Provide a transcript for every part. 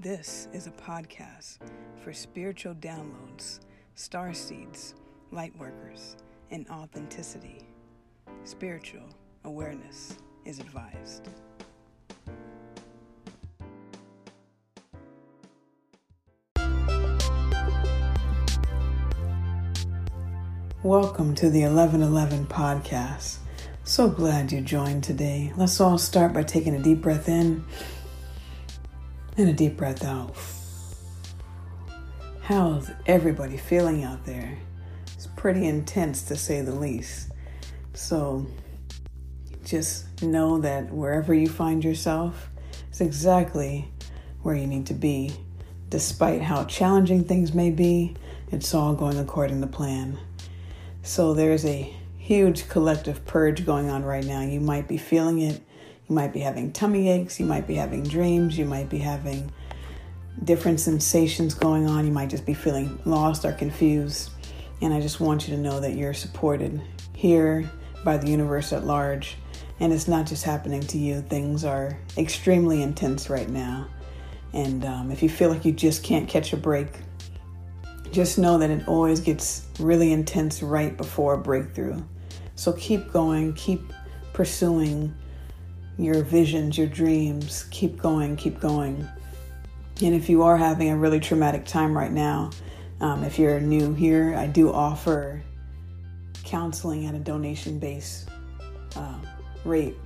This is a podcast for spiritual downloads, star seeds, light workers, and authenticity. Spiritual awareness is advised. Welcome to the 1111 podcast. So glad you joined today. Let's all start by taking a deep breath in and a deep breath out. How's everybody feeling out there? It's pretty intense to say the least. So just know that wherever you find yourself, it's exactly where you need to be. Despite how challenging things may be, it's all going according to plan. So there's a huge collective purge going on right now. You might be feeling it. You might be having tummy aches. You might be having dreams. You might be having different sensations going on. You might just be feeling lost or confused. And I just want you to know that you're supported here by the universe at large. And it's not just happening to you, things are extremely intense right now. And um, if you feel like you just can't catch a break, just know that it always gets really intense right before a breakthrough. So keep going, keep pursuing your visions, your dreams. Keep going, keep going. And if you are having a really traumatic time right now, um, if you're new here, I do offer counseling at a donation based uh, rate.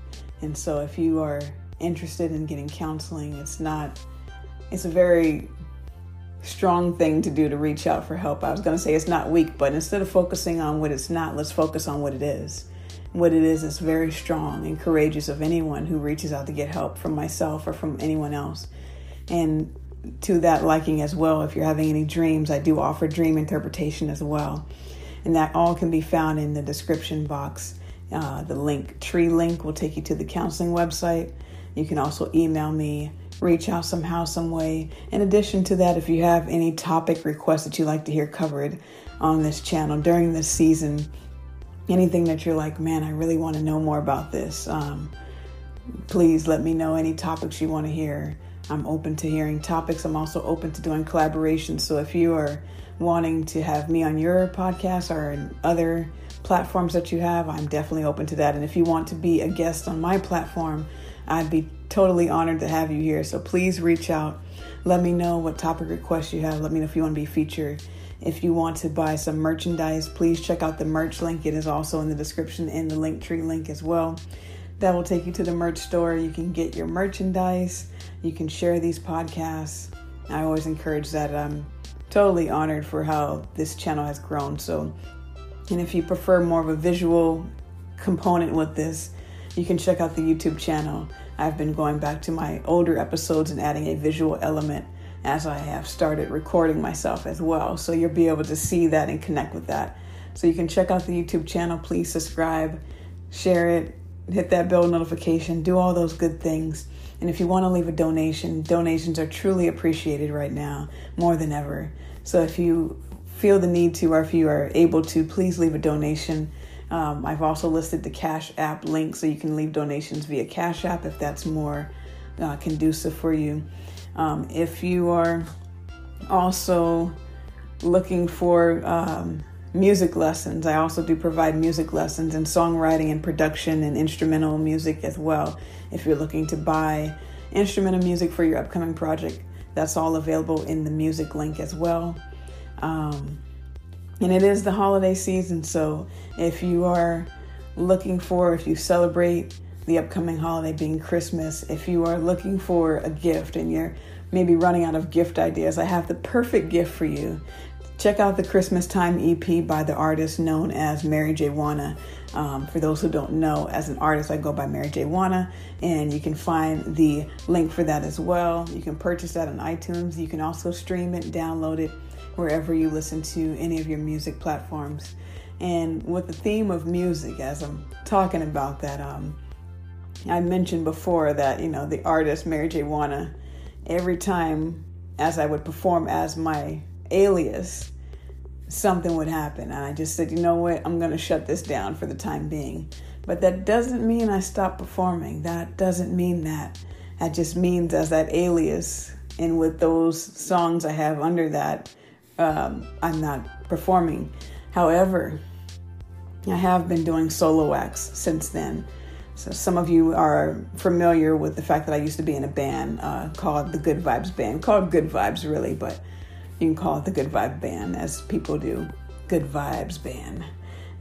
And so if you are interested in getting counseling, it's not, it's a very strong thing to do to reach out for help. I was going to say it's not weak, but instead of focusing on what it's not, let's focus on what it is. What it is is very strong and courageous of anyone who reaches out to get help from myself or from anyone else. And to that liking as well, if you're having any dreams, I do offer dream interpretation as well. And that all can be found in the description box. Uh, the link, tree link, will take you to the counseling website. You can also email me reach out somehow, some way. In addition to that, if you have any topic requests that you'd like to hear covered on this channel during this season, anything that you're like, man, I really want to know more about this, um, please let me know any topics you want to hear. I'm open to hearing topics. I'm also open to doing collaborations. So if you are wanting to have me on your podcast or other platforms that you have, I'm definitely open to that. And if you want to be a guest on my platform, I'd be totally honored to have you here. So please reach out. Let me know what topic requests you have. Let me know if you want to be featured. If you want to buy some merchandise, please check out the merch link. It is also in the description and the Linktree link as well. That will take you to the merch store. You can get your merchandise. You can share these podcasts. I always encourage that. I'm totally honored for how this channel has grown. So, and if you prefer more of a visual component with this, you can check out the YouTube channel. I've been going back to my older episodes and adding a visual element as I have started recording myself as well. So you'll be able to see that and connect with that. So you can check out the YouTube channel. Please subscribe, share it, hit that bell notification, do all those good things. And if you want to leave a donation, donations are truly appreciated right now more than ever. So if you feel the need to, or if you are able to, please leave a donation. Um, I've also listed the Cash App link so you can leave donations via Cash App if that's more uh, conducive for you. Um, if you are also looking for um, music lessons, I also do provide music lessons in songwriting and production and instrumental music as well. If you're looking to buy instrumental music for your upcoming project, that's all available in the music link as well. Um, and it is the holiday season, so if you are looking for, if you celebrate the upcoming holiday being Christmas, if you are looking for a gift and you're maybe running out of gift ideas, I have the perfect gift for you. Check out the Christmas Time EP by the artist known as Mary J. Wanna. Um, for those who don't know, as an artist, I go by Mary J. Wanna, and you can find the link for that as well. You can purchase that on iTunes. You can also stream it, download it wherever you listen to any of your music platforms. And with the theme of music, as I'm talking about that, um, I mentioned before that, you know, the artist Mary J. Wanna, every time as I would perform as my alias, something would happen. And I just said, you know what, I'm going to shut this down for the time being. But that doesn't mean I stop performing. That doesn't mean that. That just means as that alias and with those songs I have under that, um, I'm not performing. However, I have been doing solo acts since then. So some of you are familiar with the fact that I used to be in a band uh, called the Good Vibes Band, called Good Vibes really, but you can call it the Good Vibe Band as people do. Good Vibes Band.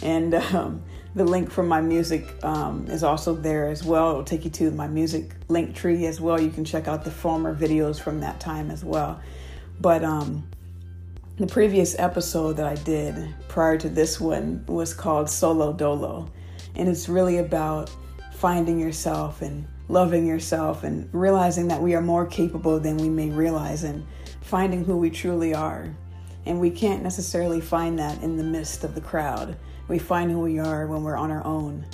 And um, the link for my music um, is also there as well. It'll take you to my music Linktree as well. You can check out the former videos from that time as well. But um, the previous episode that I did prior to this one was called Solo Dolo. And it's really about finding yourself and loving yourself and realizing that we are more capable than we may realize and finding who we truly are. And we can't necessarily find that in the midst of the crowd we find who we are when we're on our own.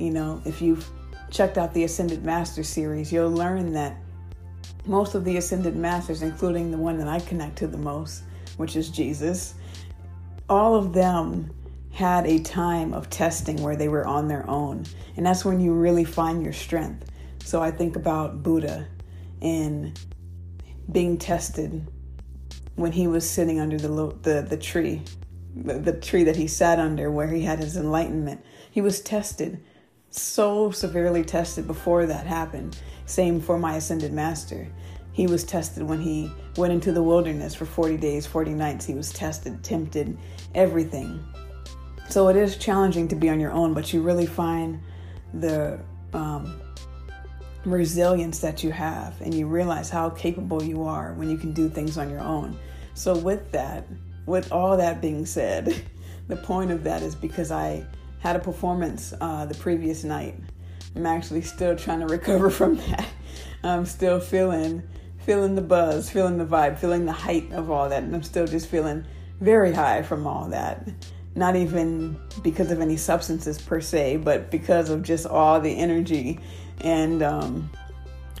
You know, if you've checked out the Ascended Master series, you'll learn that most of the Ascended Masters, including the one that I connect to the most, which is Jesus, all of them had a time of testing where they were on their own. And that's when you really find your strength. So I think about Buddha and being tested when he was sitting under the, the, the tree the tree that he sat under where he had his enlightenment. He was tested, so severely tested before that happened. Same for my ascended master. He was tested when he went into the wilderness for 40 days, 40 nights. He was tested, tempted, everything. So it is challenging to be on your own, but you really find the um, resilience that you have and you realize how capable you are when you can do things on your own. So, with that, with all that being said, the point of that is because I had a performance uh, the previous night. I'm actually still trying to recover from that. I'm still feeling feeling the buzz, feeling the vibe, feeling the height of all that, and I'm still just feeling very high from all that. Not even because of any substances per se, but because of just all the energy. And um,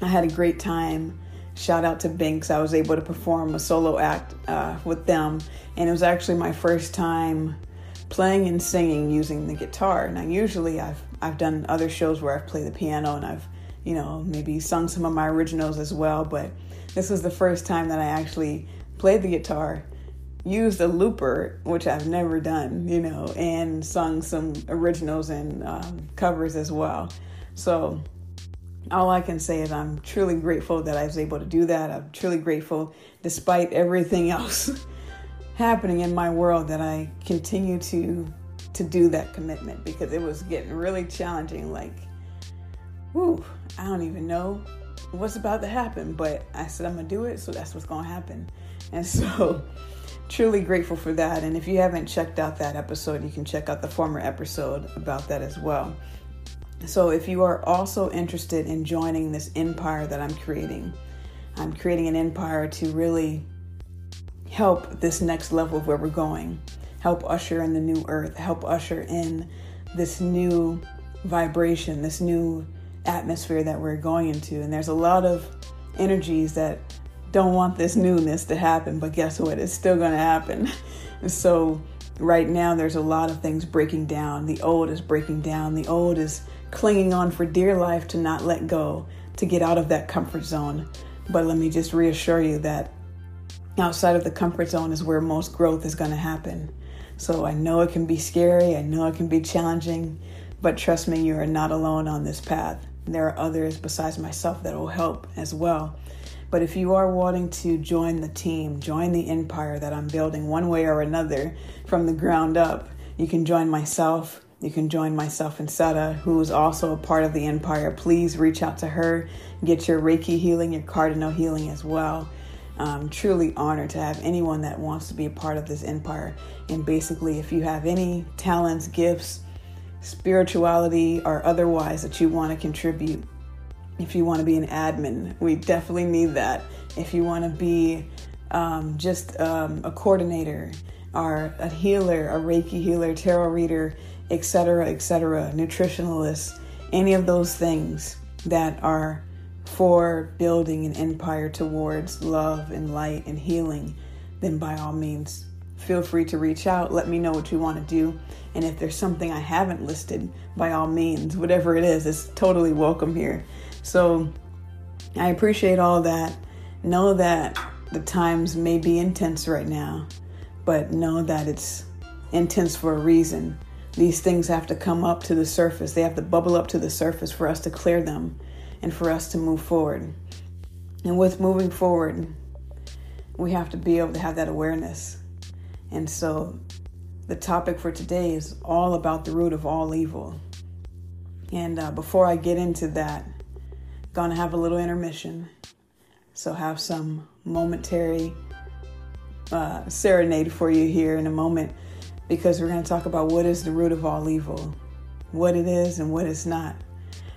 I had a great time Shout out to Binks. I was able to perform a solo act uh, with them, and it was actually my first time playing and singing using the guitar. Now, usually I've I've done other shows where I've played the piano and I've you know maybe sung some of my originals as well, but this was the first time that I actually played the guitar, used a looper, which I've never done, you know, and sung some originals and um, covers as well. So all I can say is I'm truly grateful that I was able to do that. I'm truly grateful, despite everything else happening in my world, that I continue to to do that commitment because it was getting really challenging. Like, whoo, I don't even know what's about to happen, but I said I'm gonna do it, so that's what's gonna happen. And so, truly grateful for that. And if you haven't checked out that episode, you can check out the former episode about that as well. So, if you are also interested in joining this empire that I'm creating, I'm creating an empire to really help this next level of where we're going, help usher in the new earth, help usher in this new vibration, this new atmosphere that we're going into. And there's a lot of energies that don't want this newness to happen, but guess what? It's still going to happen. And so, right now, there's a lot of things breaking down. The old is breaking down, the old is clinging on for dear life to not let go, to get out of that comfort zone. But let me just reassure you that outside of the comfort zone is where most growth is going to happen. So I know it can be scary, I know it can be challenging, but trust me, you are not alone on this path. There are others besides myself that will help as well. But if you are wanting to join the team, join the empire that I'm building one way or another from the ground up, you can join myself you can join myself and Seta, who is also a part of the Empire. Please reach out to her, get your Reiki healing, your Cardinal healing as well. I'm truly honored to have anyone that wants to be a part of this empire. And basically, if you have any talents, gifts, spirituality, or otherwise that you want to contribute, if you want to be an admin, we definitely need that. If you want to be um, just um, a coordinator, or a healer, a Reiki healer, tarot reader, etc., etc., nutritionalists, any of those things that are for building an empire towards love and light and healing, then by all means, feel free to reach out. Let me know what you want to do. And if there's something I haven't listed, by all means, whatever it is, it's totally welcome here. So I appreciate all that. know that the times may be intense right now, but know that it's intense for a reason. These things have to come up to the surface, they have to bubble up to the surface for us to clear them and for us to move forward. And with moving forward, we have to be able to have that awareness. And so the topic for today is all about the root of all evil. And uh, before I get into that, gonna have a little intermission. So have some momentary uh, serenade for you here in a moment because we're to talk about what is the root of all evil, what it is and what it's not.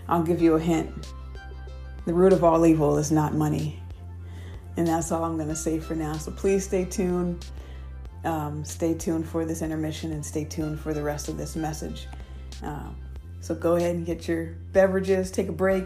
I'll give you a hint. The root of all evil is not money. And that's all I'm to say for now. So please stay tuned. Um, stay tuned for this intermission and stay tuned for the rest of this message. Uh, so go ahead and get your beverages, take a break.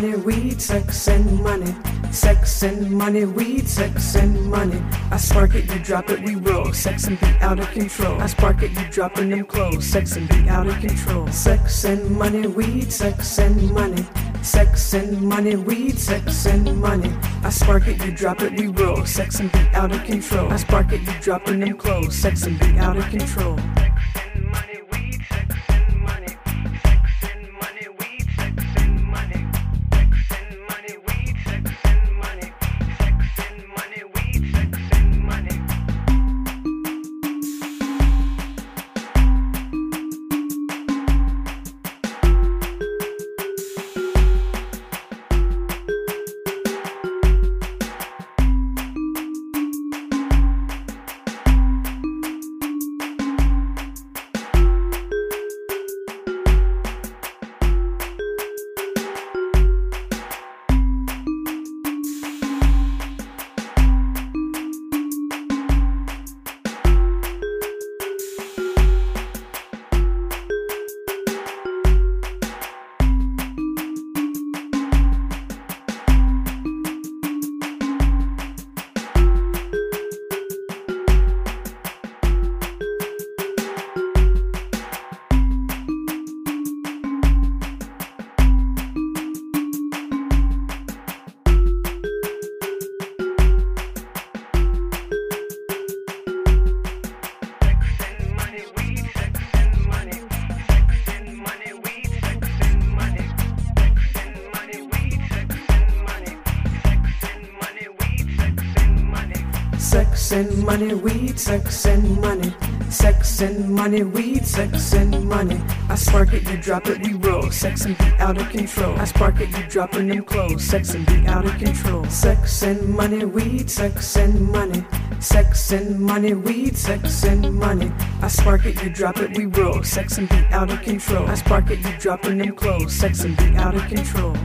Money, weed, sex and money. Sex and money, weed, sex and money. I spark it, you drop it, we roll. Sex and be out of control. I spark it, you drop in them clothes. Sex and be out of control. Sex and money, weed, sex and money. Sex and money, weed, sex and money. I spark it, you drop it, we roll. Sex and be out of control. I spark it, you drop in them clothes. Sex and be out of control. Money, weed, sex and money. Sex and money, weed, sex and money. I spark it, you drop it, we roll. Sex and be out of control. I spark it, you drop in them clothes. Sex and be out of control. Sex and money, weed, sex and money. Sex and money, weed, sex and money. I spark it, you drop it, we roll. Sex and be out of control. I spark it, you drop in them clothes. Sex and be out of control.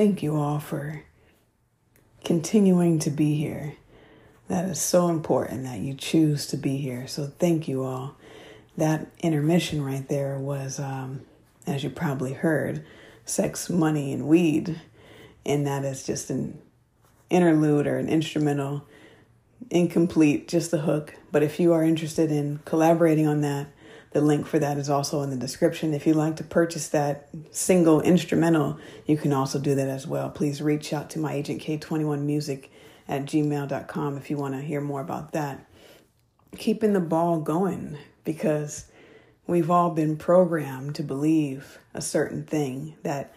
Thank you all for continuing to be here. That is so important that you choose to be here. So thank you all. That intermission right there was, um, as you probably heard, sex, money, and weed. And that is just an interlude or an instrumental, incomplete, just the hook. But if you are interested in collaborating on that, the link for that is also in the description. If you'd like to purchase that single instrumental, you can also do that as well. Please reach out to my agent K21 Music at gmail.com if you want to hear more about that. Keeping the ball going because we've all been programmed to believe a certain thing that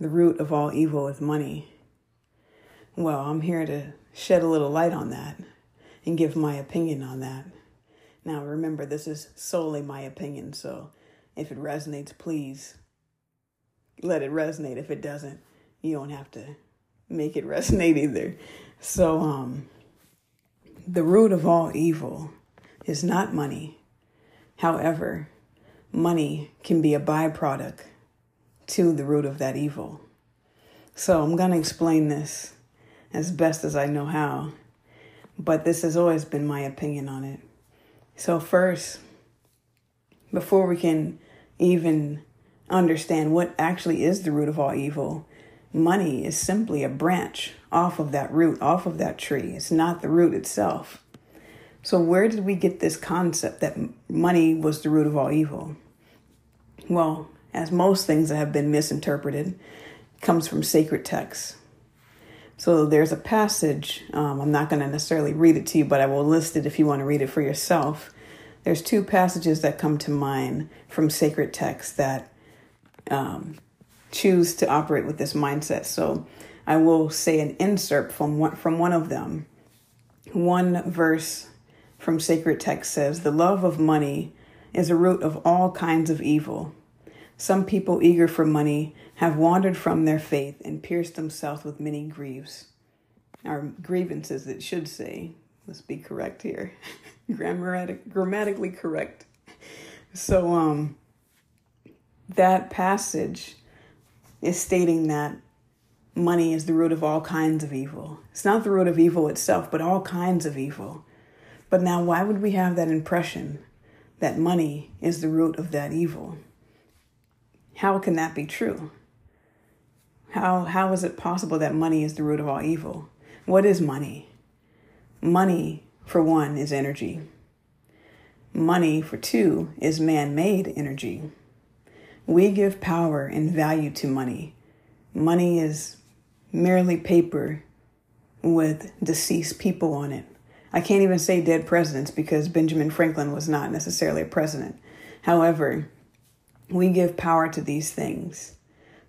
the root of all evil is money. Well, I'm here to shed a little light on that and give my opinion on that. Now, remember, this is solely my opinion, so if it resonates, please let it resonate. If it doesn't, you don't have to make it resonate either. So, um, the root of all evil is not money. However, money can be a byproduct to the root of that evil. So, I'm going to explain this as best as I know how, but this has always been my opinion on it. So, first, before we can even understand what actually is the root of all evil, money is simply a branch off of that root, off of that tree. It's not the root itself. So, where did we get this concept that money was the root of all evil? Well, as most things that have been misinterpreted, comes from sacred texts. So there's a passage, um, I'm not going to necessarily read it to you, but I will list it if you want to read it for yourself. There's two passages that come to mind from sacred texts that um, choose to operate with this mindset. So I will say an insert from one, from one of them. One verse from sacred text says, The love of money is a root of all kinds of evil. Some people eager for money have wandered from their faith and pierced themselves with many griefs. Or grievances, it should say. Let's be correct here. Grammatic, grammatically correct. So, um, that passage is stating that money is the root of all kinds of evil. It's not the root of evil itself, but all kinds of evil. But now, why would we have that impression that money is the root of that evil? How can that be true? How, how is it possible that money is the root of all evil? What is money? Money, for one, is energy. Money, for two, is man made energy. We give power and value to money. Money is merely paper with deceased people on it. I can't even say dead presidents because Benjamin Franklin was not necessarily a president. However, we give power to these things.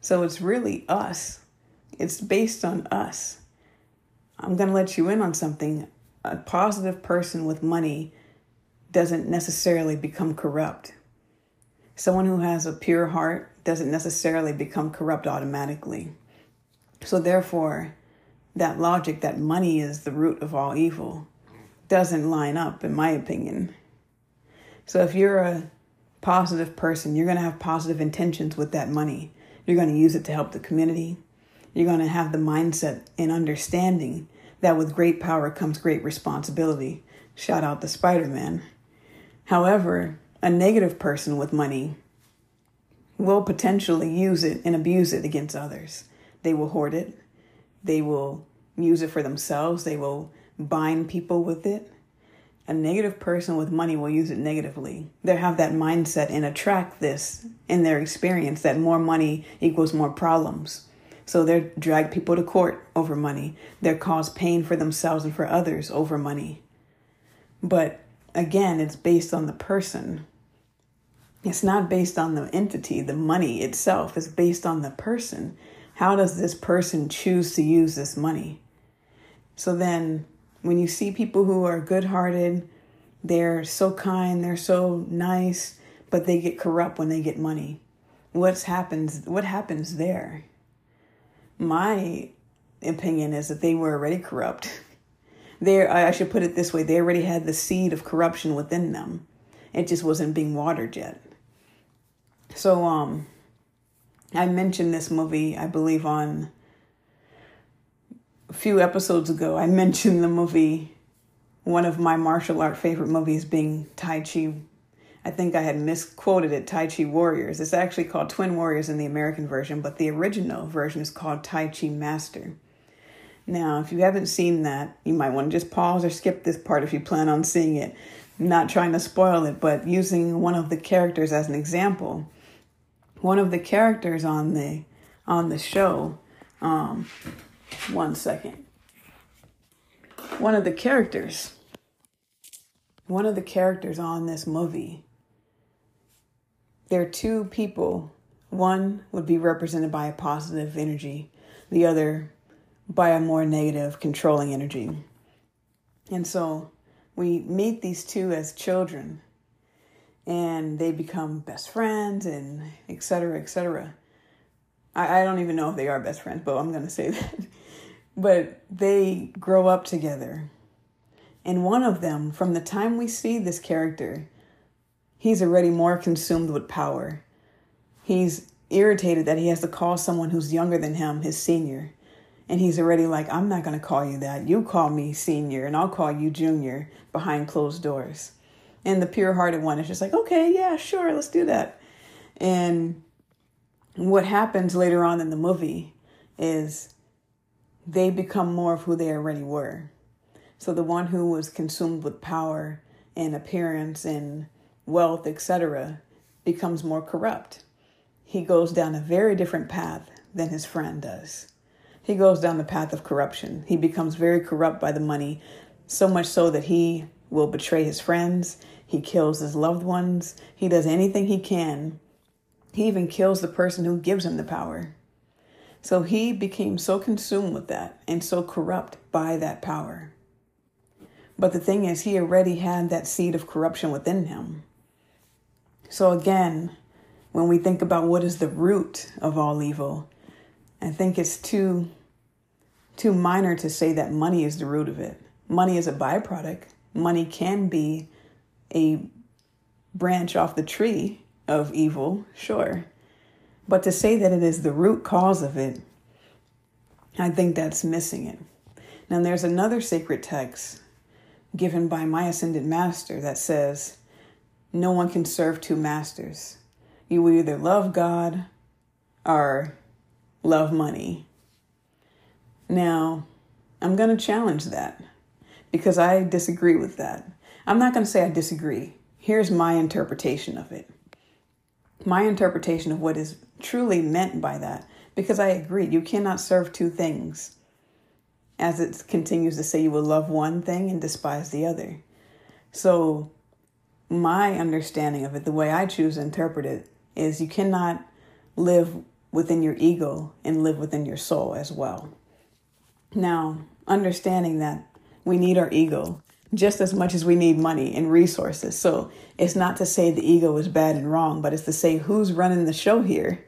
So it's really us, it's based on us. I'm going to let you in on something. A positive person with money doesn't necessarily become corrupt. Someone who has a pure heart doesn't necessarily become corrupt automatically. So, therefore, that logic that money is the root of all evil doesn't line up, in my opinion. So, if you're a positive person, you're going to have positive intentions with that money. You're going to use it to help the community. You're going to have the mindset and understanding that with great power comes great responsibility. Shout out to Spider Man. However, a negative person with money will potentially use it and abuse it against others. They will hoard it, they will use it for themselves, they will bind people with it a negative person with money will use it negatively. They have that mindset and attract this in their experience that more money equals more problems. So they drag people to court over money. They cause pain for themselves and for others over money. But again, it's based on the person. It's not based on the entity, the money itself. It's based on the person. How does this person choose to use this money? So then when you see people who are good hearted, they're so kind, they're so nice, but they get corrupt when they get money. What's happens what happens there? My opinion is that they were already corrupt. They I should put it this way, they already had the seed of corruption within them. It just wasn't being watered yet. So um I mentioned this movie, I believe on few episodes ago, I mentioned the movie, one of my martial art favorite movies being Tai Chi. I think I had misquoted it, Tai Chi Warriors. It's actually called Twin Warriors in the American version, but the original version is called Tai Chi Master. Now, if you haven't seen that, you might want to just pause or skip this part if you plan on seeing it. not trying to spoil it, but using one of the characters as an example. One of the characters on the on the show, um, one second. One of the characters, one of the characters on this movie, there are two people. One would be represented by a positive energy, the other by a more negative, controlling energy. And so we meet these two as children and they become best friends and et cetera, et cetera. I, I don't even know if they are best friends, but I'm going to say that. but they grow up together. And one of them, from the time we see this character, he's already more consumed with power. He's irritated that he has to call someone who's younger than him his senior. And he's already like, I'm not going to call you that. You call me senior and I'll call you junior behind closed doors. And the pure hearted one is just like, okay, yeah, sure, let's do that. And what happens later on in the movie is they become more of who they already were. So the one who was consumed with power and appearance and wealth, etc., becomes more corrupt. He goes down a very different path than his friend does he goes down the path of corruption. He becomes very corrupt by the money, so much so that he will betray his friends, he kills his loved ones, he does anything he can. He even kills the person who gives him the power. So he became so consumed with that and so corrupt by that power. But the thing is, he already had that seed of corruption within him. So again, when we think about what is the root of all evil, I think it's too too minor to say that money is the root of it. Money is a byproduct. Money can be a branch off the tree of evil, sure. But to say that it is the root cause of it, I think that's missing it. Now, there's another sacred text given by my ascended master that says, No one can serve two masters. You will either love God or love money. Now, I'm going to challenge that because I disagree with that. I'm not going to say I disagree. Here's my interpretation of it. My interpretation of what is truly meant by that, because I agree, you cannot serve two things. As it continues to say, you will love one thing and despise the other. So, my understanding of it, the way I choose to interpret it, is you cannot live within your ego and live within your soul as well. Now, understanding that we need our ego just as much as we need money and resources. So it's not to say the ego is bad and wrong, but it's to say who's running the show here.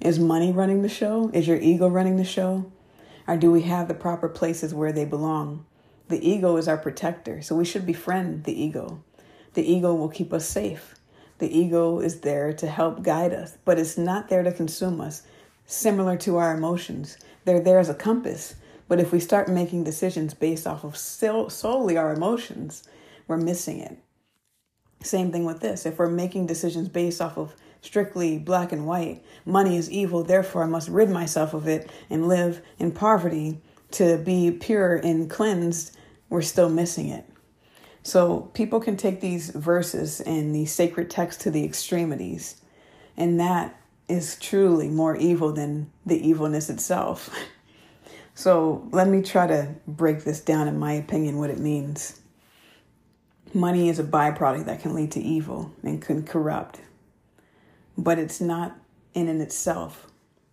Is money running the show? Is your ego running the show? Or do we have the proper places where they belong? The ego is our protector, so we should befriend the ego. The ego will keep us safe. The ego is there to help guide us, but it's not there to consume us, similar to our emotions. They're there as a compass but if we start making decisions based off of solely our emotions, we're missing it. Same thing with this. If we're making decisions based off of strictly black and white, money is evil, therefore I must rid myself of it and live in poverty to be pure and cleansed, we're still missing it. So people can take these verses and these sacred texts to the extremities, and that is truly more evil than the evilness itself. So let me try to break this down, in my opinion, what it means. Money is a byproduct that can lead to evil and can corrupt, but it's not in and itself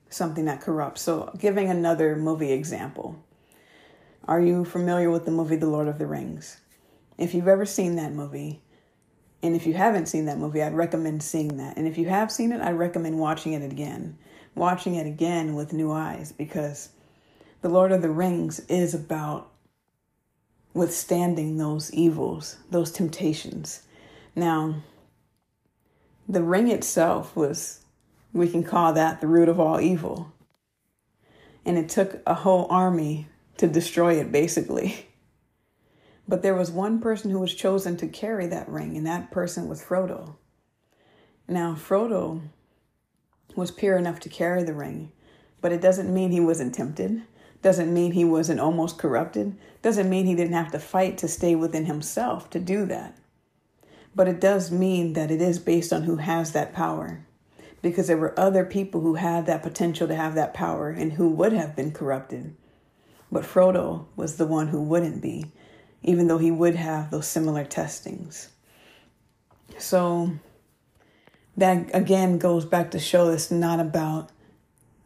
something that corrupts. So, giving another movie example, are you familiar with the movie The Lord of the Rings? If you've ever seen that movie, and if you haven't seen that movie, I'd recommend seeing that. And if you have seen it, I'd recommend watching it again. Watching it again with new eyes because the Lord of the Rings is about withstanding those evils, those temptations. Now, the ring itself was, we can call that the root of all evil. And it took a whole army to destroy it, basically. But there was one person who was chosen to carry that ring, and that person was Frodo. Now, Frodo was pure enough to carry the ring, but it doesn't mean he wasn't tempted, doesn't mean he wasn't almost corrupted, doesn't mean he didn't have to fight to stay within himself to do that. But it does mean that it is based on who has that power. Because there were other people who had that potential to have that power and who would have been corrupted. But Frodo was the one who wouldn't be even though he would have those similar testings. So that again goes back to show it's not about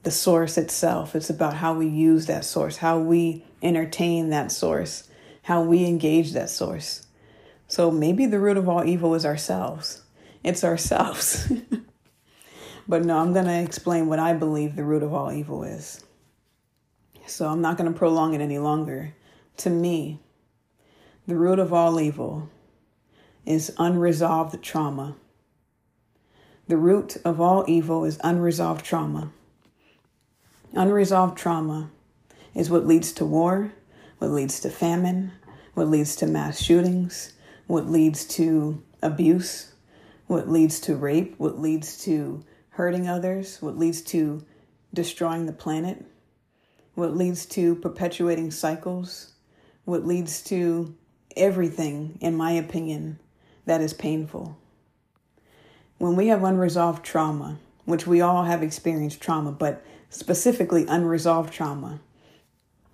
the source itself, it's about how we use that source, how we entertain that source, how we engage that source. So maybe the root of all evil is ourselves. It's ourselves. but no, I'm going to explain what I believe the root of all evil is. So I'm not going to prolong it any longer. To me, the root of all evil is unresolved trauma. The root of all evil is unresolved trauma. Unresolved trauma is what leads to war, what leads to famine, what leads to mass shootings, what leads to abuse, what leads to rape, what leads to hurting others, what leads to destroying the planet, what leads to perpetuating cycles, what leads to everything, in my opinion, that is painful. When we have unresolved trauma, which we all have experienced trauma, but specifically unresolved trauma,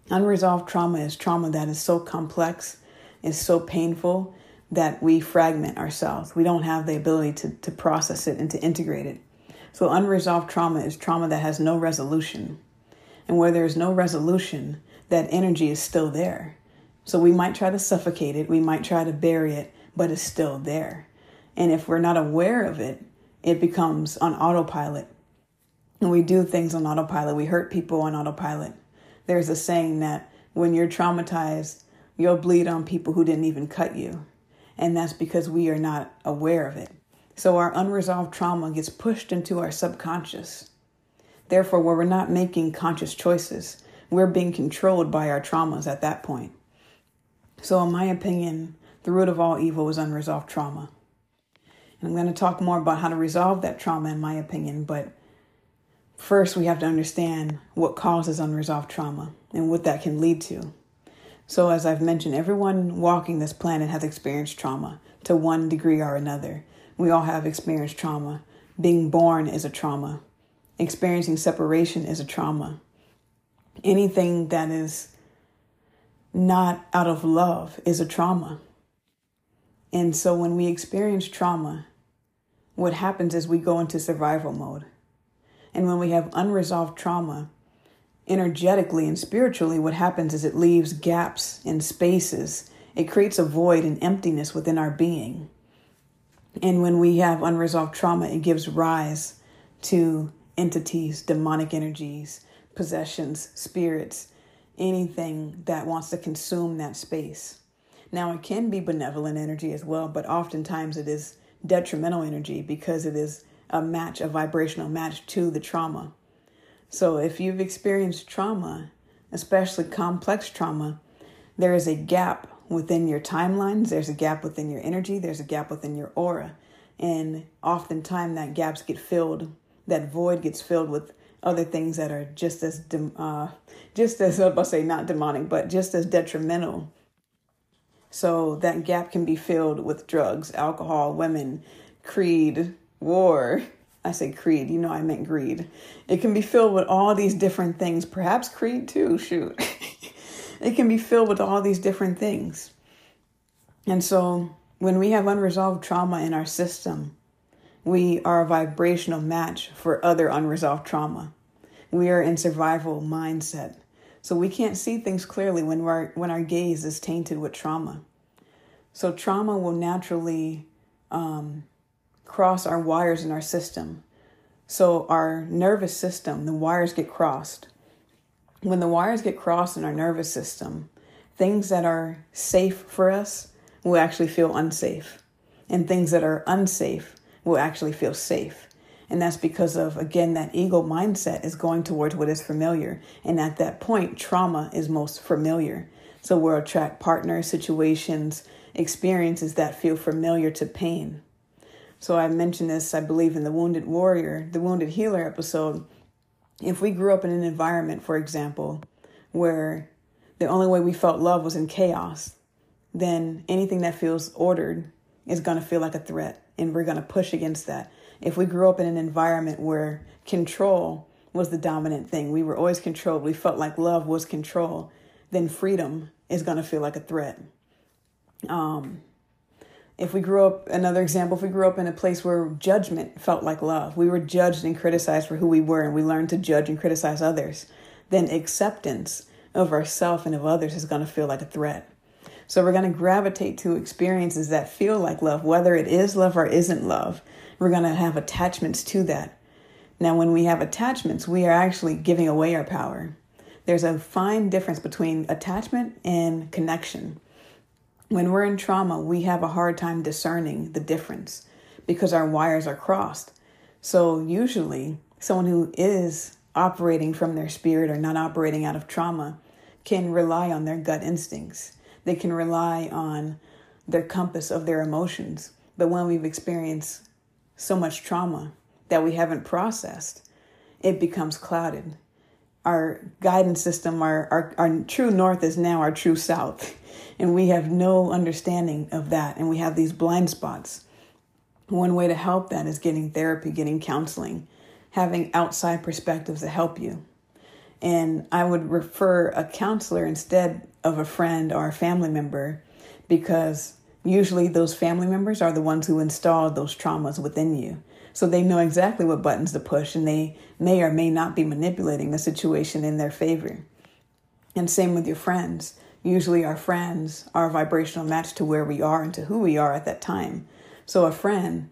unresolved trauma is trauma that is so complex, is so painful that we fragment ourselves. We don't have the ability to, to process it and to integrate it. So, unresolved trauma is trauma that has no resolution. And where there is no resolution, that energy is still there. So we might try to suffocate it, we might try to bury it, but it's still there. And if we're not aware of it, it becomes on autopilot. And we do things on autopilot, we hurt people on autopilot. There's a saying that when you're traumatized, you'll bleed on people who didn't even cut you. And that's because we are not aware of it. So our unresolved trauma gets pushed into our subconscious. Therefore, where we're not making conscious choices, we're being controlled by our traumas at that point. So, in my opinion, the root of all evil is unresolved trauma. And I'm going to talk more about how to resolve that trauma, in my opinion. But first, we have to understand what causes unresolved trauma and what that can lead to. So, as I've mentioned, everyone walking this planet has experienced trauma to one degree or another. We all have experienced trauma. Being born is a trauma, experiencing separation is a trauma. Anything that is not out of love is a trauma. And so when we experience trauma, what happens is we go into survival mode. And when we have unresolved trauma, energetically and spiritually, what happens is it leaves gaps and spaces. It creates a void and emptiness within our being. And when we have unresolved trauma, it gives rise to entities, demonic energies, possessions, spirits, anything that wants to consume that space. Now, it can be benevolent energy as well, but oftentimes it is detrimental energy because it is a match, a vibrational match to the trauma. So, if you've experienced trauma, especially complex trauma, there is a gap within your timelines, there's a gap within your energy, there's a gap within your aura. And oftentimes that gaps get filled, that void gets filled with other things that are just as uh, just as I'll say not demonic, but just as detrimental. So that gap can be filled with drugs, alcohol, women, creed, war. I say creed, you know I meant greed. It can be filled with all these different things, perhaps creed too, shoot. it can be filled with all these different things. And so when we have unresolved trauma in our system, we are a vibrational match for other unresolved trauma. We are in survival mindset. So we can't see things clearly when our when our gaze is tainted with trauma. So trauma will naturally um, cross our wires in our system. So our nervous system, the wires get crossed. When the wires get crossed in our nervous system, things that are safe for us will actually feel unsafe, and things that are unsafe will actually feel safe. And that's because of, again, that ego mindset is going towards what is familiar. And at that point, trauma is most familiar. So we'll attract partners, situations, experiences that feel familiar to pain. So I mentioned this, I believe, in the Wounded Warrior, the Wounded Healer episode. If we grew up in an environment, for example, where the only way we felt love was in chaos, then anything that feels ordered is going to feel like a threat, and we're going to push against that. If we grew up in an environment where control was the dominant thing, we were always controlled, we felt like love was control, then freedom is going to feel like a threat. Um, if we grew up, another example, if we grew up in a place where judgment felt like love, we were judged and criticized for who we were, and we learned to judge and criticize others, then acceptance of ourself and of others is going to feel like a threat. So we're going to gravitate to experiences that feel like love, whether it is love or isn't love. We're going to have attachments to that. Now, when we have attachments, we are actually giving away our power. There's a fine difference between attachment and connection. When we're in trauma, we have a hard time discerning the difference because our wires are crossed. So, usually, someone who is operating from their spirit or not operating out of trauma can rely on their gut instincts. They can rely on their compass of their emotions. But when we've experienced so much trauma that we haven't processed, it becomes clouded. Our guidance system, our, our, our true north is now our true south. And we have no understanding of that. And we have these blind spots. One way to help that is getting therapy, getting counseling, having outside perspectives to help you. And I would refer a counselor instead of a friend or a family member because usually those family members are the ones who installed those traumas within you. So they know exactly what buttons to push and they may or may not be manipulating the situation in their favor. And same with your friends. Usually, our friends are a vibrational match to where we are and to who we are at that time. So, a friend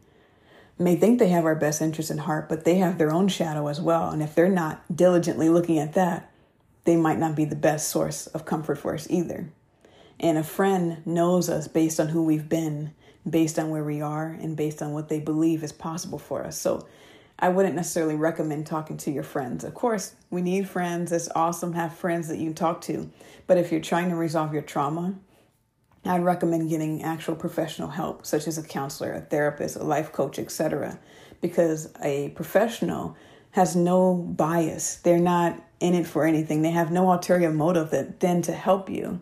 may think they have our best interest in heart, but they have their own shadow as well. And if they're not diligently looking at that, they might not be the best source of comfort for us either. And a friend knows us based on who we've been, based on where we are, and based on what they believe is possible for us. So I wouldn't necessarily recommend talking to your friends. Of course, we need friends. It's awesome have friends that you can talk to. But if you're trying to resolve your trauma, I'd recommend getting actual professional help, such as a counselor, a therapist, a life coach, etc. Because a professional has no bias. They're not in it for anything. They have no ulterior motive that than to help you.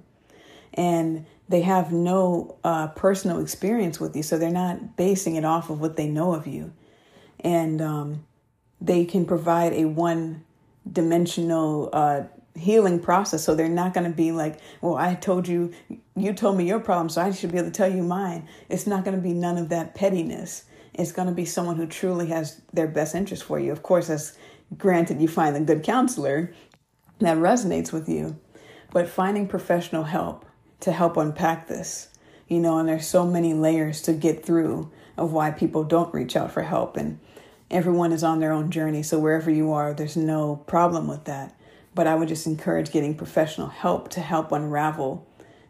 And they have no uh, personal experience with you, so they're not basing it off of what they know of you. And um, they can provide a one dimensional uh, healing process. So they're not going to be like, well, I told you, you told me your problem, so I should be able to tell you mine. It's not going to be none of that pettiness. It's going to be someone who truly has their best interest for you. Of course, as granted, you find a good counselor that resonates with you, but finding professional help to help unpack this, you know, and there's so many layers to get through of why people don't reach out for help. And everyone is on their own journey. So wherever you are, there's no problem with that but I would just encourage getting professional help to help unravel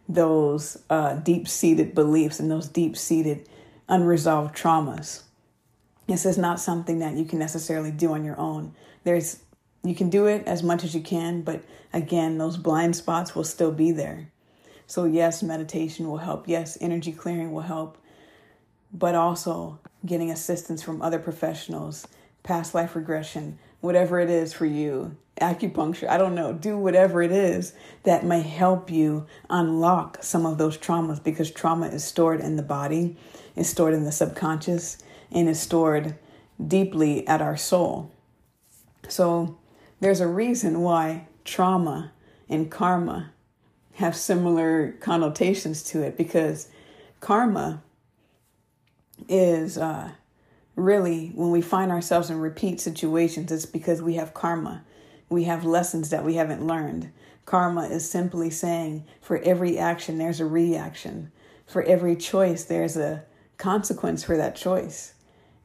those uh, deep seated beliefs and those deep seated unresolved traumas. This is not something that you can necessarily do on your own. There's you can do it as much as you can, but again, those blind spots will still be there. So, yes, meditation will help. Yes, energy clearing will help. But also getting assistance from other professionals, past life regression, whatever it is for you, acupuncture, I don't know, do whatever it is that may help you unlock some of those traumas because trauma is stored in the body, is stored in the subconscious, and is stored deeply at our soul. So there's a reason why trauma and karma have similar connotations to it because karma is uh, really when we find ourselves in repeat situations, it's because we have karma we have lessons that we haven't learned. Karma is simply saying for every action, there's a reaction. For every choice, there's a consequence for that choice.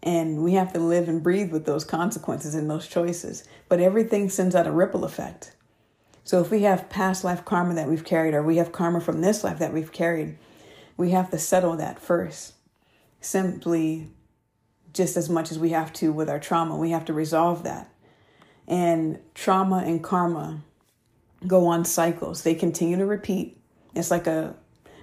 And we have to live and breathe with those consequences and those choices. But everything sends out a ripple effect. So if we have past life karma that we've carried, or we have karma from this life that we've carried, we have to settle that first. Simply just as much as we have to with our trauma. We have to resolve that. And trauma and karma go on cycles, they continue to repeat. It's like a,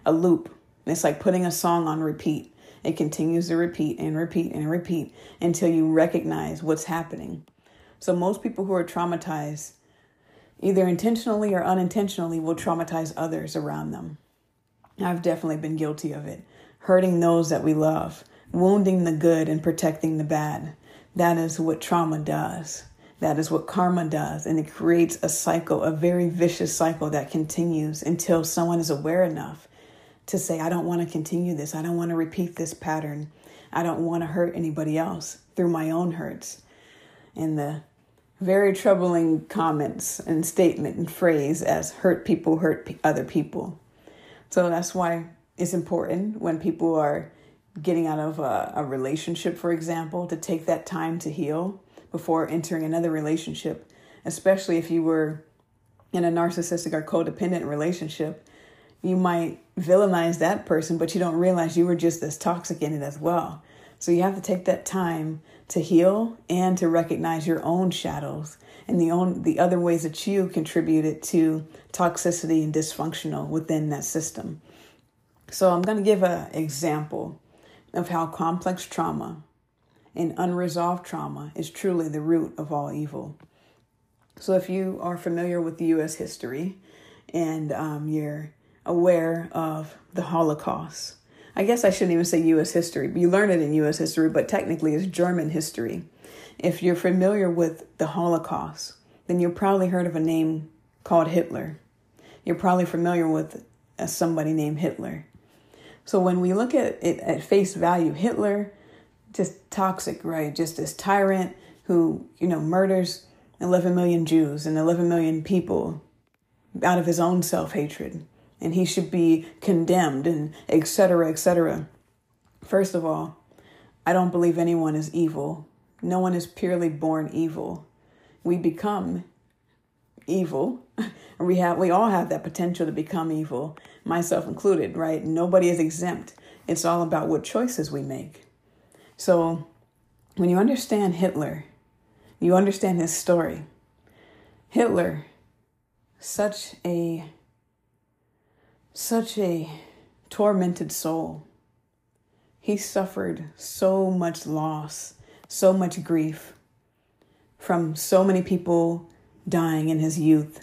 a loop, it's like putting a song on repeat. It continues to repeat and repeat and repeat until you recognize what's happening. So, most people who are traumatized, either intentionally or unintentionally, will traumatize others around them. I've definitely been guilty of it. Hurting those that we love, wounding the good and protecting the bad. That is what trauma does. That is what karma does. And it creates a cycle, a very vicious cycle that continues until someone is aware enough to say, I don't want to continue this. I don't want to repeat this pattern. I don't want to hurt anybody else through my own hurts. And the very troubling comments and statement and phrase as hurt people hurt other people. So that's why it's important when people are getting out of a, a relationship, for example, to take that time to heal before entering another relationship, especially if you were in a narcissistic or codependent relationship you might villainize that person, but you don't realize you were just as toxic in it as well. So you have to take that time to heal and to recognize your own shadows and the own the other ways that you contributed to toxicity and dysfunctional within that system. So I'm going to give an example of how complex trauma and unresolved trauma is truly the root of all evil. So if you are familiar with U.S. history and um, you're aware of the Holocaust. I guess I shouldn't even say U.S. history. You learn it in U.S. history, but technically it's German history. If you're familiar with the Holocaust, then you've probably heard of a name called Hitler. You're probably familiar with uh, somebody named Hitler. So when we look at it at face value, Hitler, just toxic, right? Just this tyrant who, you know, murders 11 million Jews and 11 million people out of his own self hatred and he should be condemned and etc etc first of all i don't believe anyone is evil. No one is purely born evil. We become evil we have we all have that potential to become evil myself included right? Nobody is exempt. It's all about what choices we make. So when you understand hitler you understand his story. Hitler such a such a tormented soul. He suffered so much loss, so much grief from so many people dying in his youth,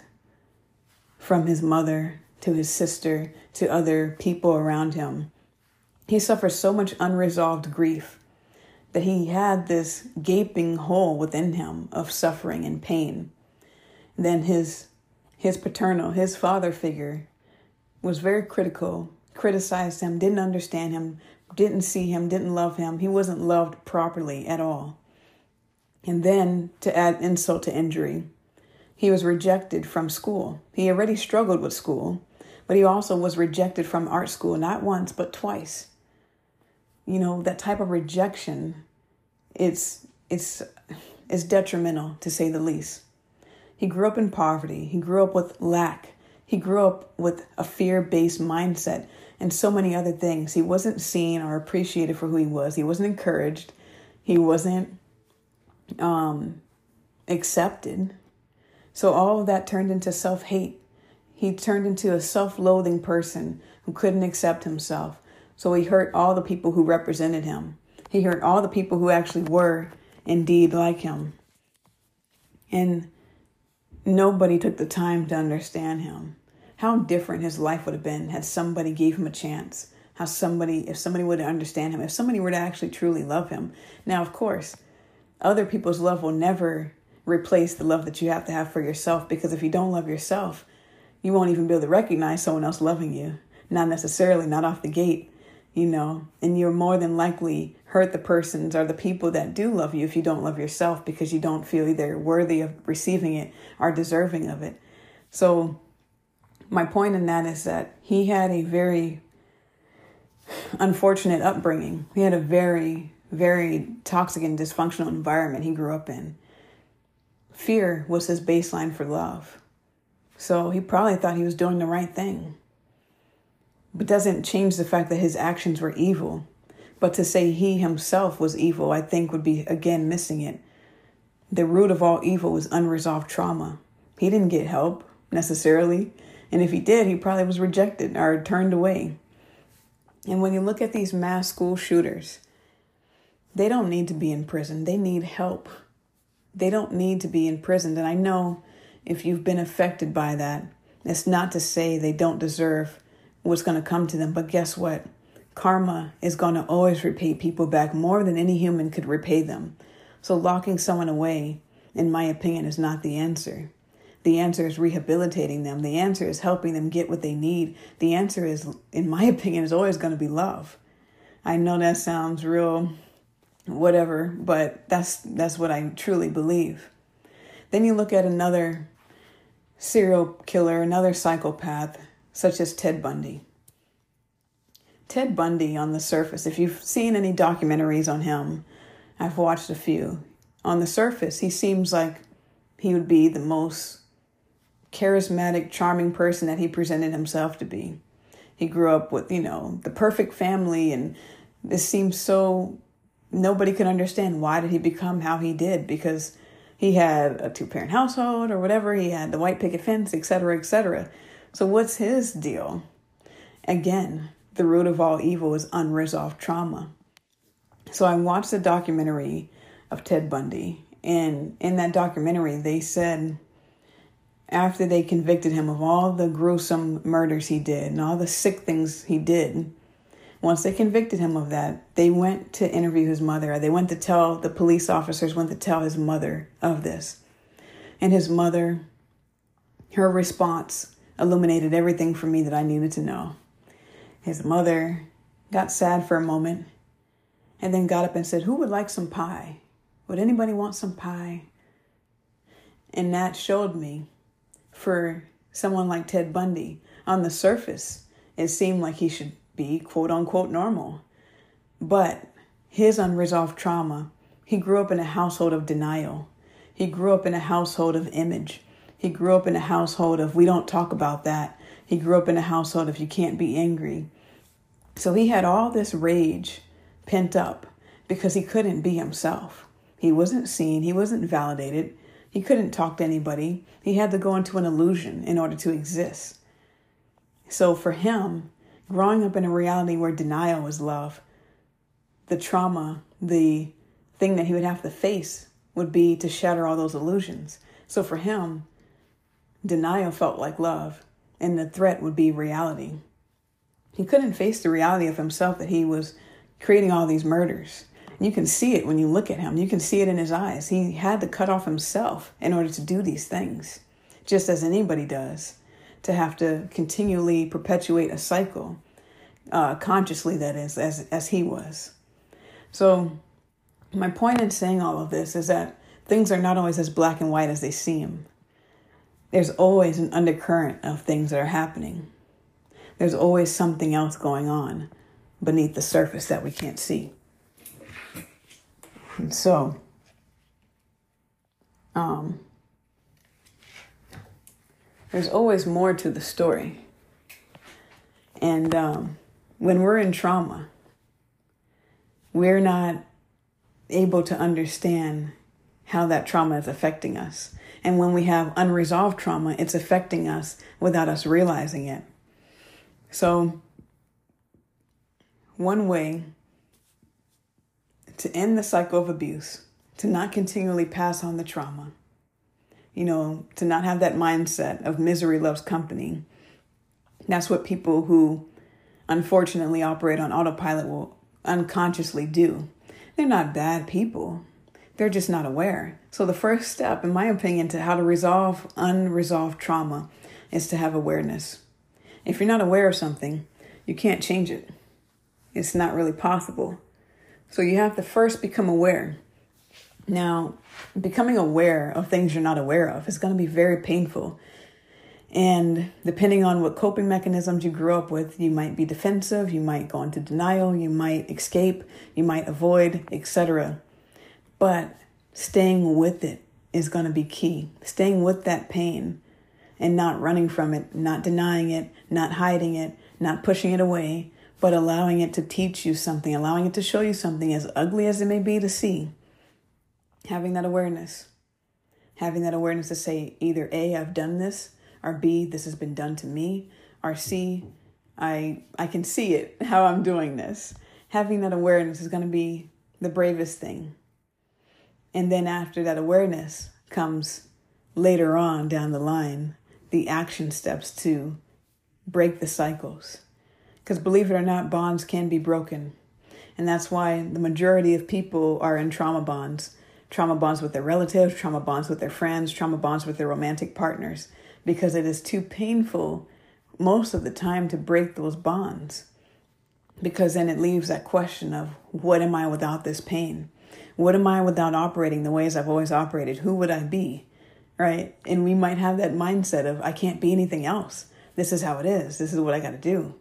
from his mother to his sister to other people around him. He suffered so much unresolved grief that he had this gaping hole within him of suffering and pain. Then his his paternal, his father figure was very critical, criticized him, didn't understand him, didn't see him, didn't love him. He wasn't loved properly at all. And then to add insult to injury, he was rejected from school. He already struggled with school, but he also was rejected from art school, not once, but twice. You know, that type of rejection, it's it's it's detrimental to say the least. He grew up in poverty. He grew up with lack. He grew up with a fear based mindset and so many other things. He wasn't seen or appreciated for who he was. He wasn't encouraged. He wasn't um, accepted. So all of that turned into self hate. He turned into a self loathing person who couldn't accept himself. So he hurt all the people who represented him. He hurt all the people who actually were indeed like him. And Nobody took the time to understand him. How different his life would have been had somebody gave him a chance. How somebody, if somebody would understand him, if somebody were to actually truly love him. Now, of course, other people's love will never replace the love that you have to have for yourself because if you don't love yourself, you won't even be able to recognize someone else loving you. Not necessarily, not off the gate, you know, and you're more than likely hurt the persons or the people that do love you if you don't love yourself because you don't feel either worthy of receiving it or deserving of it. So, my point in that is that he had a very unfortunate upbringing. He had a very, very toxic and dysfunctional environment he grew up in. Fear was his baseline for love. So he probably thought he was doing the right thing. But doesn't change the fact that his actions were evil But to say he himself was evil, I think would be again missing it. The root of all evil was unresolved trauma. He didn't get help necessarily. And if he did, he probably was rejected or turned away. And when you look at these mass school shooters, they don't need to be in prison. They need help. They don't need to be imprisoned. And I know if you've been affected by that, it's not to say they don't deserve what's going to come to them. But guess what? Karma is going to always repay people back more than any human could repay them. So locking someone away, in my opinion, is not the answer. The answer is rehabilitating them. The answer is helping them get what they need. The answer is, in my opinion, is always going to be love. I know that sounds real whatever, but that's that's what I truly believe. Then you look at another serial killer, another psychopath, such as Ted Bundy. Ted Bundy on the surface, if you've seen any documentaries on him, I've watched a few. On the surface, he seems like he would be the most charismatic, charming person that he presented himself to be. He grew up with, you know, the perfect family, and this seems so nobody could understand why did he become how he did because he had a two parent household or whatever, he had the white picket fence, etc., etc. So, what's his deal? Again, the root of all evil is unresolved trauma. So, I watched the documentary of Ted Bundy, and in that documentary, they said after they convicted him of all the gruesome murders he did and all the sick things he did, once they convicted him of that, they went to interview his mother. They went to tell the police officers, went to tell his mother of this. And his mother, her response illuminated everything for me that I needed to know. His mother got sad for a moment and then got up and said, Who would like some pie? Would anybody want some pie? And that showed me for someone like Ted Bundy. On the surface, it seemed like he should be quote unquote normal. But his unresolved trauma, he grew up in a household of denial. He grew up in a household of image. He grew up in a household of we don't talk about that. He grew up in a household of you can't be angry. So he had all this rage pent up because he couldn't be himself. He wasn't seen, he wasn't validated, he couldn't talk to anybody. He had to go into an illusion in order to exist. So for him, growing up in a reality where denial was love, the trauma, the thing that he would have to face would be to shatter all those illusions. So for him, denial felt like love, and the threat would be reality. He couldn't face the reality of himself that he was creating all these murders. You can see it when you look at him. You can see it in his eyes. He had to cut off himself in order to do these things, just as anybody does, to have to continually perpetuate a cycle, uh, consciously, that is, as, as he was. So, my point in saying all of this is that things are not always as black and white as they seem. There's always an undercurrent of things that are happening. There's always something else going on beneath the surface that we can't see. And so, um, there's always more to the story. And um, when we're in trauma, we're not able to understand how that trauma is affecting us. And when we have unresolved trauma, it's affecting us without us realizing it. So, one way to end the cycle of abuse, to not continually pass on the trauma, you know, to not have that mindset of misery loves company. That's what people who unfortunately operate on autopilot will unconsciously do. They're not bad people, they're just not aware. So, the first step, in my opinion, to how to resolve unresolved trauma is to have awareness. If you're not aware of something, you can't change it. It's not really possible. So you have to first become aware. Now, becoming aware of things you're not aware of is going to be very painful. And depending on what coping mechanisms you grew up with, you might be defensive, you might go into denial, you might escape, you might avoid, etc. But staying with it is going to be key. Staying with that pain and not running from it, not denying it, not hiding it, not pushing it away, but allowing it to teach you something, allowing it to show you something as ugly as it may be to see. Having that awareness. Having that awareness to say either A, I've done this, or B, this has been done to me, or C, I I can see it how I'm doing this. Having that awareness is going to be the bravest thing. And then after that awareness comes later on down the line the action steps to break the cycles. Because believe it or not, bonds can be broken. And that's why the majority of people are in trauma bonds trauma bonds with their relatives, trauma bonds with their friends, trauma bonds with their romantic partners, because it is too painful most of the time to break those bonds. Because then it leaves that question of what am I without this pain? What am I without operating the ways I've always operated? Who would I be? Right? And we might have that mindset of I can't be anything else. This is how it is. This is what I got to do.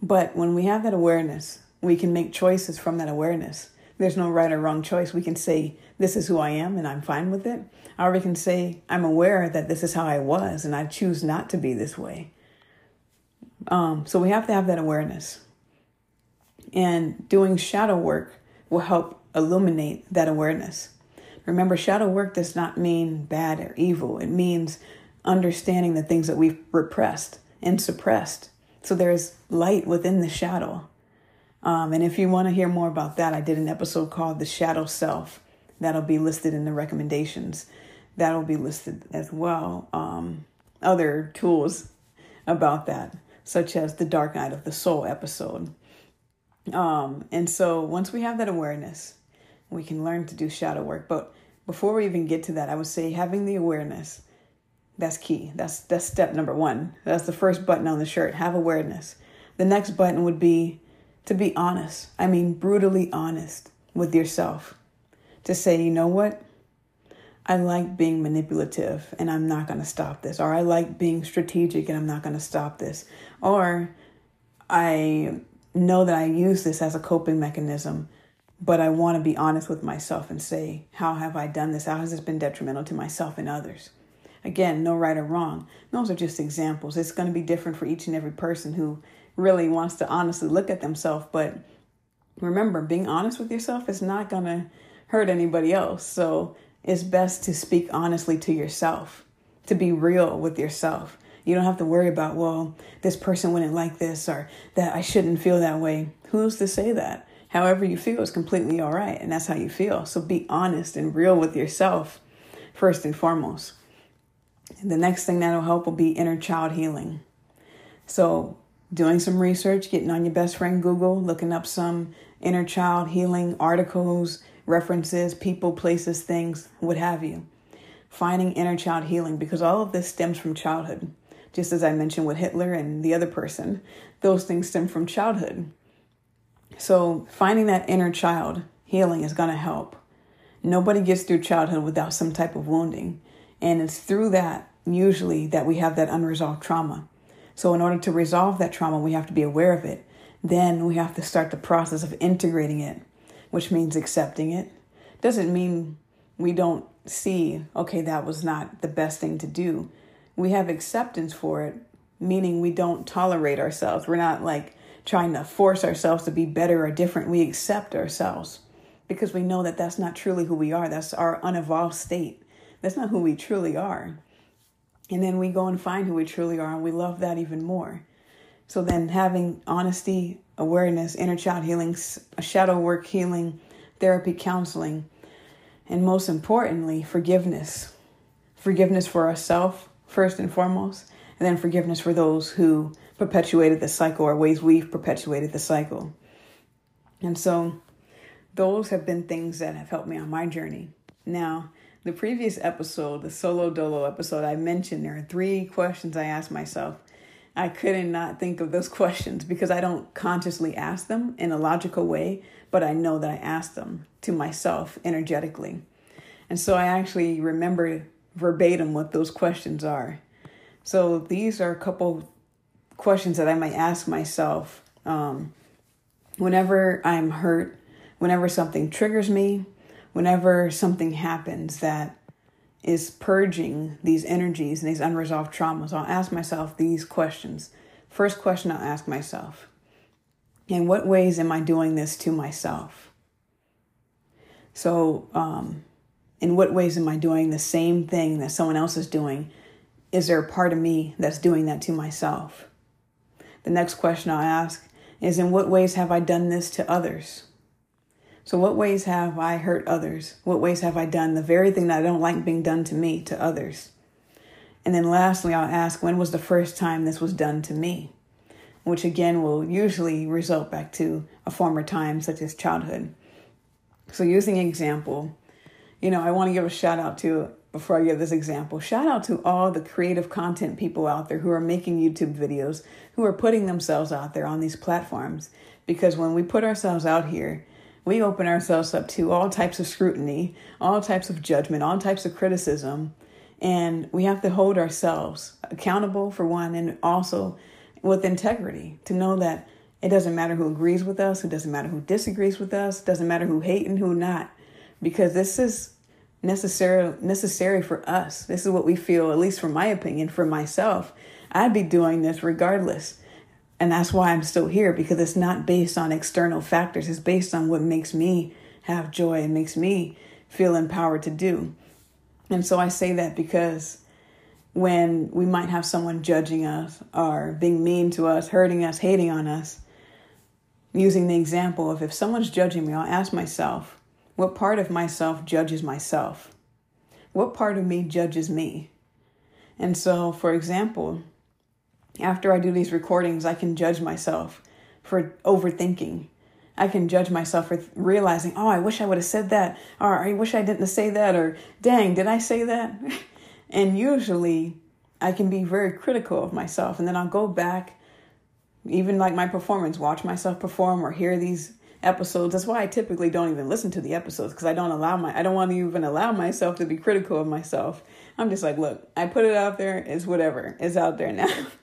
But when we have that awareness, we can make choices from that awareness. There's no right or wrong choice. We can say, This is who I am and I'm fine with it. Or we can say, I'm aware that this is how I was and I choose not to be this way. Um, so we have to have that awareness. And doing shadow work will help illuminate that awareness. Remember, shadow work does not mean bad or evil, it means understanding the things that we've repressed and suppressed. So there's light within the shadow. Um, and if you want to hear more about that, I did an episode called The Shadow Self. That'll be listed in the recommendations. That'll be listed as well. Um, other tools about that, such as the Dark Night of the Soul episode. Um, and so once we have that awareness, we can learn to do shadow work. But before we even get to that, I would say having the awareness that's key. That's that's step number one. That's the first button on the shirt. Have awareness. The next button would be to be honest. I mean, brutally honest with yourself. To say, you know what? I like being manipulative and I'm not going to stop this. Or I like being strategic and I'm not going to stop this. Or I know that I use this as a coping mechanism, but I want to be honest with myself and say, how have I done this? How has this been detrimental to myself and others? Again, no right or wrong. Those are just examples. It's going to be different for each and every person who really wants to honestly look at themselves. But remember, being honest with yourself is not going to hurt anybody else. So it's best to speak honestly to yourself, to be real with yourself. You don't have to worry about, well, this person wouldn't like this or that I shouldn't feel that way. Who's to say that? However you feel is completely all right, and that's how you feel. So be honest and real with yourself first and foremost. And the next thing that'll help will be inner child healing. So, doing some research, getting on your best friend Google, looking up some inner child healing articles, references, people, places, things, what have you. Finding inner child healing because all of this stems from childhood. Just as I mentioned with Hitler and the other person, those things stem from childhood. So, finding that inner child healing is going to help. Nobody gets through childhood without some type of wounding. And it's through that, usually, that we have that unresolved trauma. So, in order to resolve that trauma, we have to be aware of it. Then we have to start the process of integrating it, which means accepting it. Doesn't mean we don't see, okay, that was not the best thing to do. We have acceptance for it, meaning we don't tolerate ourselves. We're not like trying to force ourselves to be better or different. We accept ourselves because we know that that's not truly who we are. That's our unevolved state. That's not who we truly are. And then we go and find who we truly are, and we love that even more. So then, having honesty, awareness, inner child healing, shadow work healing, therapy, counseling, and most importantly, forgiveness. Forgiveness for ourselves, first and foremost, and then forgiveness for those who perpetuated the cycle or ways we've perpetuated the cycle. And so, those have been things that have helped me on my journey. Now, the previous episode, the solo dolo episode, I mentioned there are three questions I asked myself. I couldn't not think of those questions because I don't consciously ask them in a logical way, but I know that I asked them to myself energetically. And so I actually remember verbatim what those questions are. So these are a couple questions that I might ask myself um, whenever I'm hurt, whenever something triggers me, whenever something happens that is purging these energies and these unresolved traumas, I'll ask myself these questions. First question I'll ask myself In what ways am I doing this to myself? So, um, in what ways am I doing the same thing that someone else is doing? Is there a part of me that's doing that to myself? The next question I'll ask is In what ways have I done this to others? So, what ways have I hurt others? What ways have I done the very thing that I don't like being done to me to others? And then lastly, I'll ask, when was the first time this was done to me? Which again will usually result back to a former time, such as childhood. So, using example, you know, I want to give a shout out to, before I give this example, shout out to all the creative content people out there who are making YouTube videos, who are putting themselves out there on these platforms. Because when we put ourselves out here, we open ourselves up to all types of scrutiny, all types of judgment, all types of criticism. And we have to hold ourselves accountable for one and also with integrity to know that it doesn't matter who agrees with us, it doesn't matter who disagrees with us, it doesn't matter who hate and who not, because this is necessary necessary for us. This is what we feel, at least from my opinion, for myself. I'd be doing this regardless. And that's why I'm still here because it's not based on external factors. It's based on what makes me have joy and makes me feel empowered to do. And so I say that because when we might have someone judging us or being mean to us, hurting us, hating on us, using the example of if someone's judging me, I'll ask myself, what part of myself judges myself? What part of me judges me? And so, for example, after I do these recordings, I can judge myself for overthinking I can judge myself for realizing, oh, I wish I would have said that, or I wish I didn't say that, or dang, did I say that? and usually I can be very critical of myself. And then I'll go back, even like my performance, watch myself perform or hear these episodes. That's why I typically don't even listen to the episodes because I don't allow my, I don't want to even allow myself to be critical of myself. I'm just like, look, I put it out there, it's whatever, it's out there now.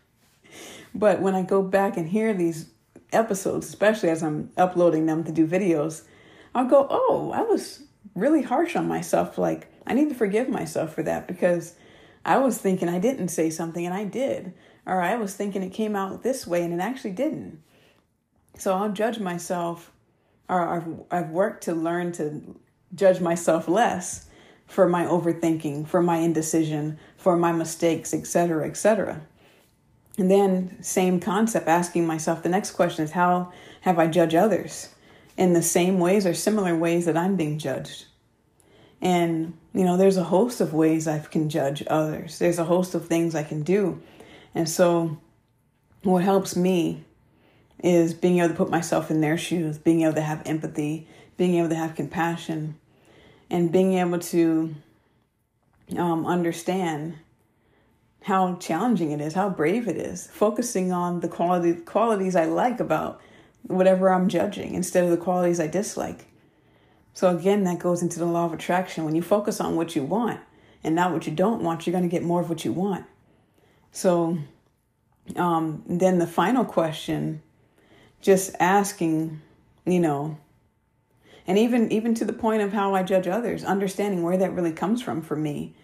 but when I go back and hear these episodes, especially as I'm uploading them to do videos, I'll go, oh, I was really harsh on myself. Like, I need to forgive myself for that because I was thinking I didn't say something and I did. Or I was thinking it came out this way and it actually didn't. So I'll judge myself, or I've, I've worked to learn to judge myself less for my overthinking, for my indecision, for my mistakes, etc., etc. And then, same concept, asking myself the next question is how have I judged others in the same ways or similar ways that I'm being judged? And, you know, there's a host of ways I can judge others, there's a host of things I can do. And so, what helps me is being able to put myself in their shoes, being able to have empathy, being able to have compassion, and being able to um, understand how challenging it is, how brave it is, focusing on the quality qualities I like about whatever I'm judging instead of the qualities I dislike. So again, that goes into the law of attraction. When you focus on what you want and not what you don't want, you're going to get more of what you want. So um, then the final question, just asking, you know, and even even to the point of how I judge others, understanding where that really comes from for me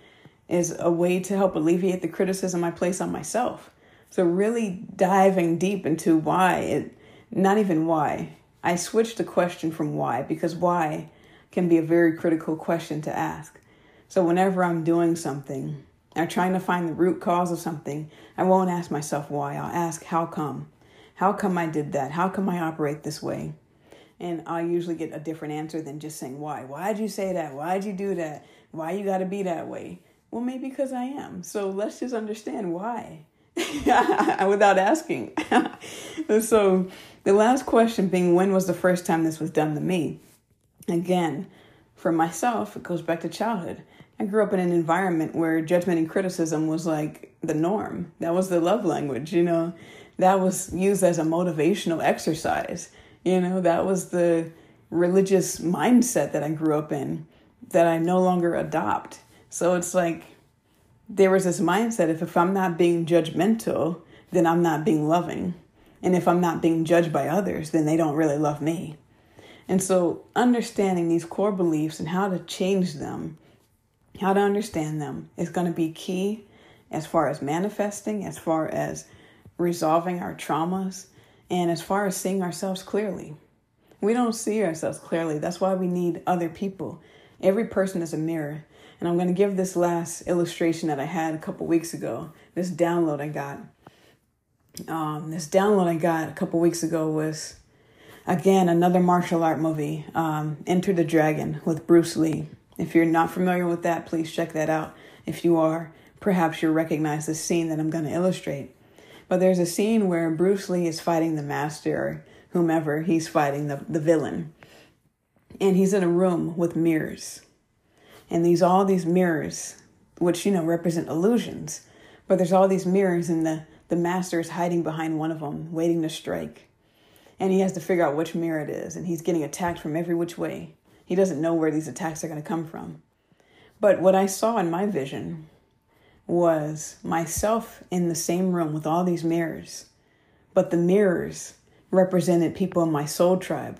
is a way to help alleviate the criticism I place on myself. So, really diving deep into why it, not even why. I switched the question from why because why can be a very critical question to ask. So, whenever I'm doing something or trying to find the root cause of something, I won't ask myself why. I'll ask, how come? How come I did that? How come I operate this way? And I'll usually get a different answer than just saying why. Why'd you say that? Why'd you do that? Why you got to be that way? Well, maybe because I am. So let's just understand why without asking. so the last question being when was the first time this was done to me? Again, for myself, it goes back to childhood. I grew up in an environment where judgment and criticism was like the norm. That was the love language, you know. That was used as a motivational exercise. You know, that was the religious mindset that I grew up in that I no longer adopt. So it's like there was this mindset if, if I'm not being judgmental, then I'm not being loving. And if I'm not being judged by others, then they don't really love me. And so understanding these core beliefs and how to change them, how to understand them is going to be key as far as manifesting, as far as resolving our traumas, And as far as seeing ourselves clearly, we don't see ourselves clearly. That's why we need other people. Every person is a mirror. And I'm going to give this last illustration that I had a couple weeks ago, this download I got. Um, this download I got a couple weeks ago was, again, another martial art movie, um, Enter the Dragon with Bruce Lee. If you're not familiar with that, please check that out. If you are, perhaps you'll recognize the scene that I'm going to illustrate. But there's a scene where Bruce Lee is fighting the master, or whomever he's fighting, the, the villain. And he's in a room with mirrors. And these all these mirrors, which you know represent illusions, but there's all these mirrors, and the, the master is hiding behind one of them, waiting to strike. And he has to figure out which mirror it is, and he's getting attacked from every which way. He doesn't know where these attacks are going to come from. But what I saw in my vision was myself in the same room with all these mirrors, but the mirrors represented people in my soul tribe.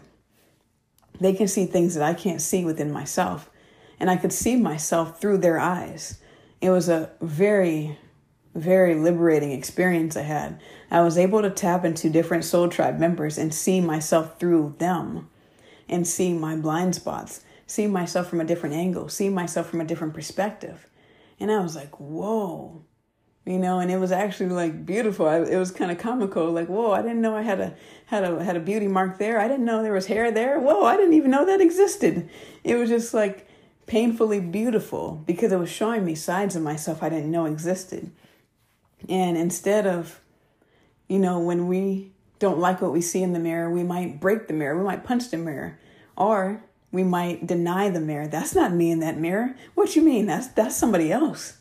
They can see things that I can't see within myself, and I could see myself through their eyes. It was a very, very liberating experience I had. I was able to tap into different soul tribe members and see myself through them and see my blind spots, see myself from a different angle, see myself from a different perspective. And I was like, whoa, you know, and it was actually like beautiful. I, it was kind of comical. Like, whoa, I didn't know I had a had a had a beauty mark there. I didn't know there was hair there. Whoa, I didn't even know that existed. It was just like painfully beautiful because it was showing me sides of myself I didn't know existed. And instead of, you know, when we don't like what we see in the mirror, we might break the mirror, we might punch the mirror, or we might deny the mirror. That's not me in that mirror. What you mean? That's that's somebody else.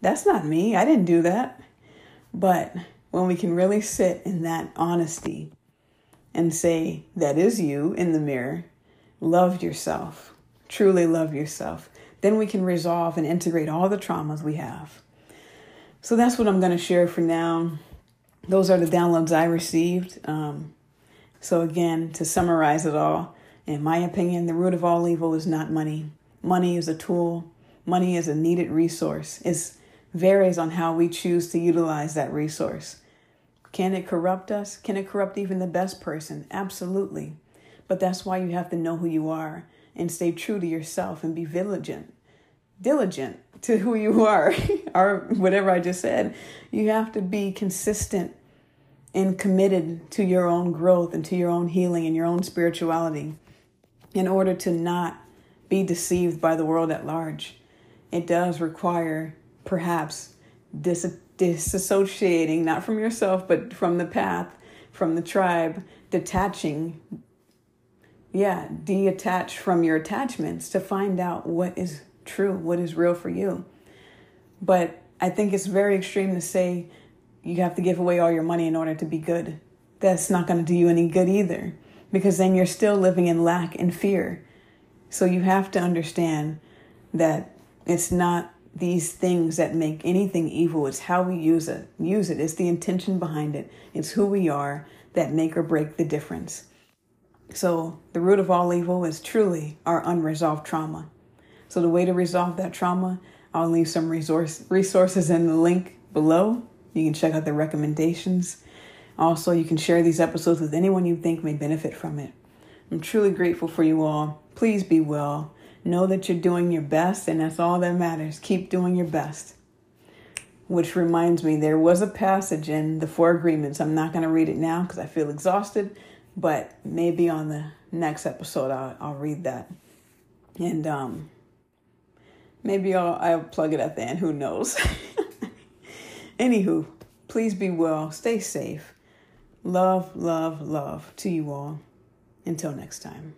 That's not me. I didn't do that. But when we can really sit in that honesty and say, that is you in the mirror, love yourself, truly love yourself, then we can resolve and integrate all the traumas we have. So that's what I'm going to share for now. Those are the downloads I received. Um, so, again, to summarize it all, in my opinion, the root of all evil is not money. Money is a tool, money is a needed resource. It varies on how we choose to utilize that resource. Can it corrupt us? Can it corrupt even the best person? Absolutely. But that's why you have to know who you are and stay true to yourself and be vigilant, diligent to who you are, or whatever I just said. You have to be consistent and committed to your own growth and to your own healing and your own spirituality in order to not be deceived by the world at large. It does require perhaps dis- disassociating, not from yourself, but from the path, from the tribe, detaching. Yeah, detach from your attachments to find out what is true, what is real for you. But I think it's very extreme to say you have to give away all your money in order to be good. That's not going to do you any good either because then you're still living in lack and fear. So you have to understand that it's not these things that make anything evil. It's how we use it. Use it. It's the intention behind it. It's who we are that make or break the difference. So the root of all evil is truly our unresolved trauma. So the way to resolve that trauma, I'll leave some resource resources in the link below. You can check out the recommendations also, you can share these episodes with anyone you think may benefit from it. I'm truly grateful for you all. Please be well. Know that you're doing your best, and that's all that matters. Keep doing your best. Which reminds me, there was a passage in the Four Agreements. I'm not going to read it now because I feel exhausted, but maybe on the next episode I'll, I'll read that. And um, maybe I'll, I'll plug it at the end. Who knows? Anywho, please be well. Stay safe Love, love, love to you all. Until next time.